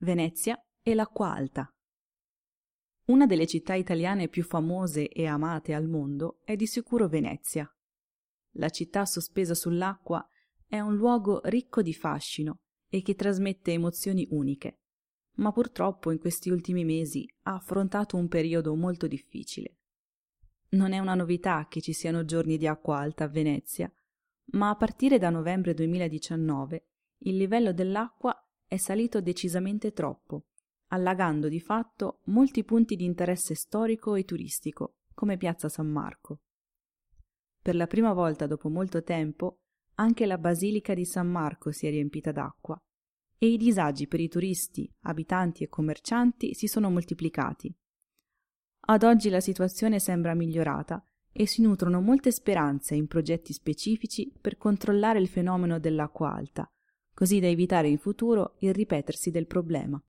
Venezia e l'acqua alta. Una delle città italiane più famose e amate al mondo è di sicuro Venezia. La città sospesa sull'acqua è un luogo ricco di fascino e che trasmette emozioni uniche, ma purtroppo in questi ultimi mesi ha affrontato un periodo molto difficile. Non è una novità che ci siano giorni di acqua alta a Venezia, ma a partire da novembre 2019 il livello dell'acqua è salito decisamente troppo, allagando di fatto molti punti di interesse storico e turistico, come Piazza San Marco. Per la prima volta dopo molto tempo, anche la Basilica di San Marco si è riempita d'acqua e i disagi per i turisti, abitanti e commercianti si sono moltiplicati. Ad oggi la situazione sembra migliorata e si nutrono molte speranze in progetti specifici per controllare il fenomeno dell'acqua alta, così da evitare in futuro il ripetersi del problema.